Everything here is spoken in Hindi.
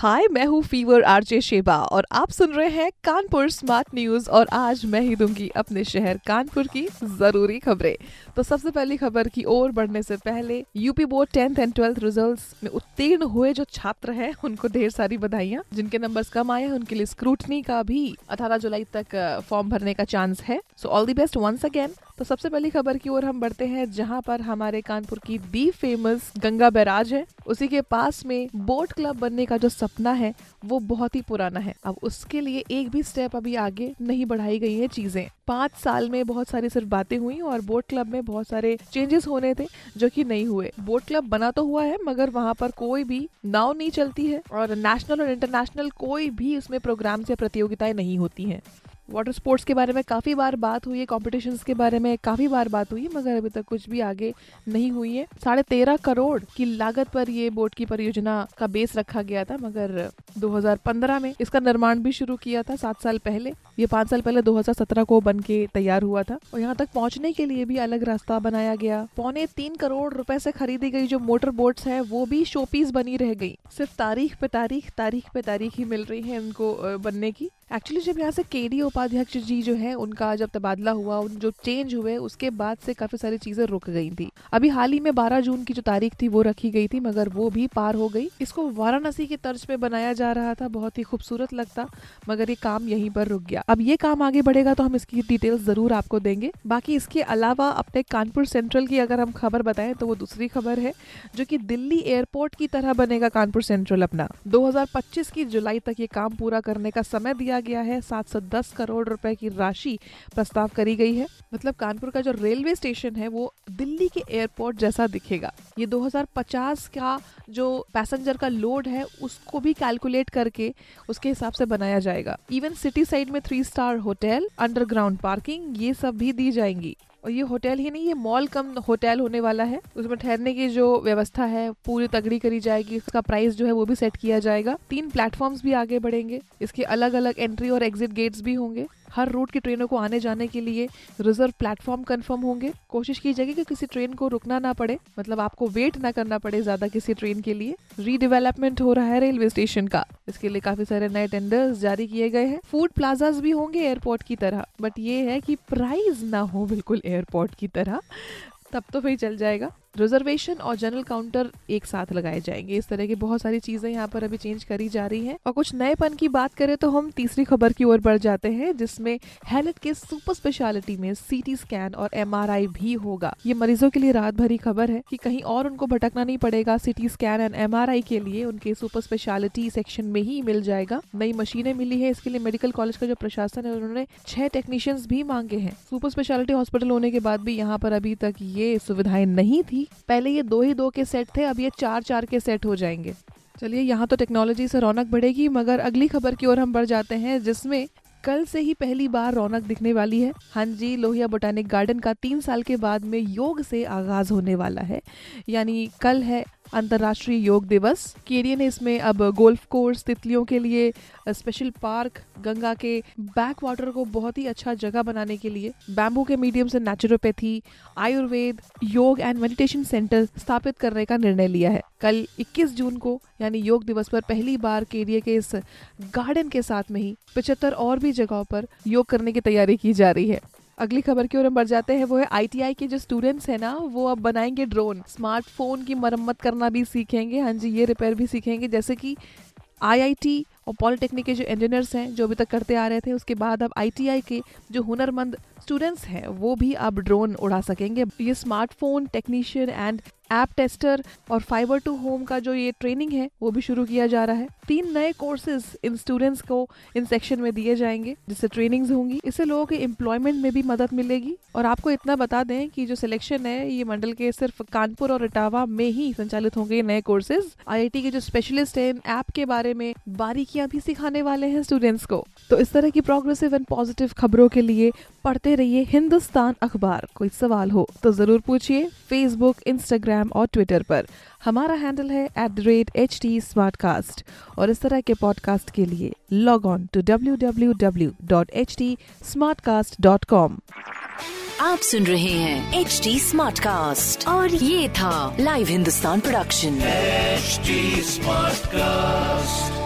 हाय मैं हूँ फीवर आरजे शेबा और आप सुन रहे हैं कानपुर स्मार्ट न्यूज़ और आज मैं ही दूँगी अपने शहर कानपुर की ज़रूरी खबरें। तो सबसे पहली खबर की ओर बढ़ने से पहले UP board tenth and twelfth results में उत्तीर्ण हुए जो छात्र हैं, उनको ढेर सारी बधाइयाँ। जिनके नंबर्स कम आए हैं, उनके लिए स्क्रूटनी का भी 18 जुलाई तक फॉर्म भरने का चांस है। So all the best once again तो सबसे पहली खबर की ओर हम बढ़ते हैं, जहाँ पर हमारे कानपुर की दी फ़ेमस गंगा बैराज है। उसी के पास में बोट क्लब बनने का जो सपना है, वो बहुत ही पुराना है। अब उसके लिए एक भी स्टेप अभी आगे नहीं बढ़ाई गई है चीज़ें। पाँच साल में बहुत सारी सिर्फ़ बातें हुई और बोट क्लब में बहुत सारे चेंजेस होने थे, जो कि नहीं हुए। बोट क्लब बना तो हुआ है, मगर वहाँ पर कोई भी नाव नहीं चलती है और नेशनल और इंटरनेशनल कोई भी उसमें प्रोग्राम या प्रतियोगिताएँ नहीं होती हैं। वाटर स्पोर्ट्स के बारे में काफ़ी बार बात हुई है कॉम्पिटिशन के बारे में काफ़ी बार बात हुई है, मगर अभी तक कुछ भी आगे नहीं हुई है। साढ़े तेरह करोड़ की लागत पर ये बोट की परियोजना का बेस रखा गया था, मगर 2015 में इसका निर्माण भी शुरू किया था सात साल पहले। ये पाँच साल पहले 2017 को बन के तैयार हुआ था और यहाँ तक पहुँचने के लिए भी अलग रास्ता बनाया गया। पौने तीन करोड़ रुपए से खरीदी गई जो मोटर बोट्स है, वो भी शोपीस बनी रह गई। सिर्फ़ तारीख पे तारीख तारीख पे तारीख ही मिल रही है इनको बनने की। एक्चुअली जब यहाँ से के डी उपाध्यक्ष जी जो है, उनका जब तबादला हुआ, उन जो चेंज हुए, उसके बाद से काफ़ी सारी चीज़ें रुक गई थी। अभी हाल ही में 12 जून की जो तारीख थी, वो रखी गई थी, मगर वो भी पार हो गई। इसको वाराणसी की तर्ज पे बनाया जा रहा था, बहुत ही खूबसूरत लगता, मगर ये काम यहीं पर रुक गया। अब ये काम आगे बढ़ेगा तो हम इसकी डिटेल्स ज़रूर आपको देंगे। बाकी इसके अलावा अपने कानपुर सेंट्रल की अगर हम खबर बताएँ तो वो दूसरी खबर है, जो की दिल्ली एयरपोर्ट की तरह बनेगा कानपुर सेंट्रल अपना। दो हज़ार पच्चीस की जुलाई तक ये काम पूरा करने का समय दिया गया है 710 करोड़ रुपए की राशि प्रस्ताव करी गई है। मतलब कानपुर का जो रेलवे स्टेशन है, वो दिल्ली के एयरपोर्ट जैसा दिखेगा। ये 2050 का जो पैसेंजर का लोड है, उसको भी कैलकुलेट करके उसके हिसाब से बनाया जाएगा। इवन सिटी साइड में three star hotel underground parking ये सब भी दी जाएँगी। और ये होटल ही नहीं, ये मॉल कम होटल होने वाला है। उसमें ठहरने की जो व्यवस्था है, पूरी तगड़ी करी जाएगी इसका प्राइस जो है वो भी सेट किया जाएगा। तीन प्लेटफॉर्म्स भी आगे बढ़ेंगे, इसके अलग अलग एंट्री और एग्जिट गेट्स भी होंगे। हर रूट की ट्रेनों को आने जाने के लिए रिज़र्व प्लेटफॉर्म कंफर्म होंगे। कोशिश की जाएगी कि किसी ट्रेन को रुकना ना पड़े। मतलब आपको वेट ना करना पड़े ज़्यादा किसी ट्रेन के लिए। रीडेवेलपमेंट हो रहा है रेलवे स्टेशन का। इसके लिए काफ़ी सारे नए टेंडर्स जारी किए गए हैं। फ़ूड प्लाजाज भी होंगे एयरपोर्ट की तरह। बट ये है कि प्राइस ना हो बिल्कुल एयरपोर्ट की तरह। तब तो फिर चल जाएगा। रिजर्वेशन और जनरल काउंटर एक साथ लगाए जाएँगे। इस तरह की बहुत सारी चीज़ें यहाँ पर अभी चेंज करी जा रही हैं। और कुछ नएपन की बात करें तो हम तीसरी खबर की ओर बढ़ जाते हैं, जिसमें हेल्थ के सुपर स्पेशलिटी में सीटी स्कैन और एमआरआई भी होगा। ये मरीजों के लिए रात भरी खबर है कि कहीं और उनको भटकना नहीं पड़ेगा। सिटी स्कैन एंड एमआरआई के लिए उनके सुपर स्पेशलिटी सेक्शन में ही मिल जाएगा। नई मशीनें मिली है। इसके लिए मेडिकल कॉलेज का जो प्रशासन है, उन्होंने छह टेक्नीशियंस भी मांगे हैं। सुपर स्पेशलिटी हॉस्पिटल होने के बाद भी यहाँ पर अभी तक ये सुविधाएँ नहीं थी। पहले ये दो ही दो के सेट थे, अब ये चार चार के सेट हो जाएँगे। चलिए, यहाँ तो टेक्नोलॉजी से रौनक बढ़ेगी, मगर अगली खबर की ओर हम बढ़ जाते हैं, जिसमें कल से ही पहली बार रौनक दिखने वाली है। हाँ जी, लोहिया बोटानिक गार्डन का तीन साल के बाद में योग से आगाज़ होने वाला है। यानी कल है अंतर्राष्ट्रीय योग दिवस। केरिया ने इसमें अब गोल्फ कोर्स, तितलियों के लिए स्पेशल पार्क गंगा के बैक वाटर को बहुत ही अच्छा जगह बनाने के लिए। बैम्बू के मीडियम से नेचुरोपैथी आयुर्वेद, योग एंड मेडिटेशन सेंटर स्थापित करने का निर्णय लिया है। कल 21 जून को, यानी योग दिवस पर पहली बार केरिया के इस गार्डन के साथ में ही पिछहत्तर और भी जगहों पर योग करने की तैयारी की जा रही है। अगली खबर की ओर हम बढ़ जाते हैं, वो है आईटीआई के जो स्टूडेंट्स हैं ना, वो अब बनाएँगे ड्रोन स्मार्टफ़ोन की मरम्मत करना भी सीखेंगे। हाँ जी, ये रिपेयर भी सीखेंगे। जैसे कि आईआईटी और पॉलिटेक्निक के जो इंजीनियर्स हैं, जो अभी तक करते आ रहे थे, उसके बाद अब आईटीआई के जो हुनरमंद स्टूडेंट्स हैं, वो भी अब ड्रोन उड़ा सकेंगे। ये smartphone technician and app tester और फाइबर टू होम का जो ये ट्रेनिंग है, वो भी शुरू किया जा रहा है। तीन नए कोर्सेज इन स्टूडेंट्स को इन सेक्शन में दिए जाएँगे, जिससे ट्रेनिंग्स होंगी। इससे लोगों के एम्प्लॉयमेंट में भी मदद मिलेगी। और आपको इतना बता दें कि जो सिलेक्शन है, ये मंडल के सिर्फ़ कानपुर और इटावा में ही संचालित होंगे नए कोर्सेज आई के जो स्पेशलिस्ट है, इन ऐप के बारे में बारीकी बारीकियाँ भी सिखाने वाले हैं स्टूडेंट्स को। तो इस तरह की प्रोग्रेसिव एंड पॉजिटिव खबरों के लिए पढ़ते रहिए हिंदुस्तान अखबार। कोई सवाल हो तो ज़रूर पूछिए फेसबुक इंस्टाग्राम और ट्विटर पर। हमारा हैंडल है at the rate H T और इस तरह के पॉडकास्ट के लिए log on to W W W dot H T Smartcast dot com आप सुन रहे हैं एच टी स्मार्ट कास्ट और ये था live Hindustan production HD Smartcast.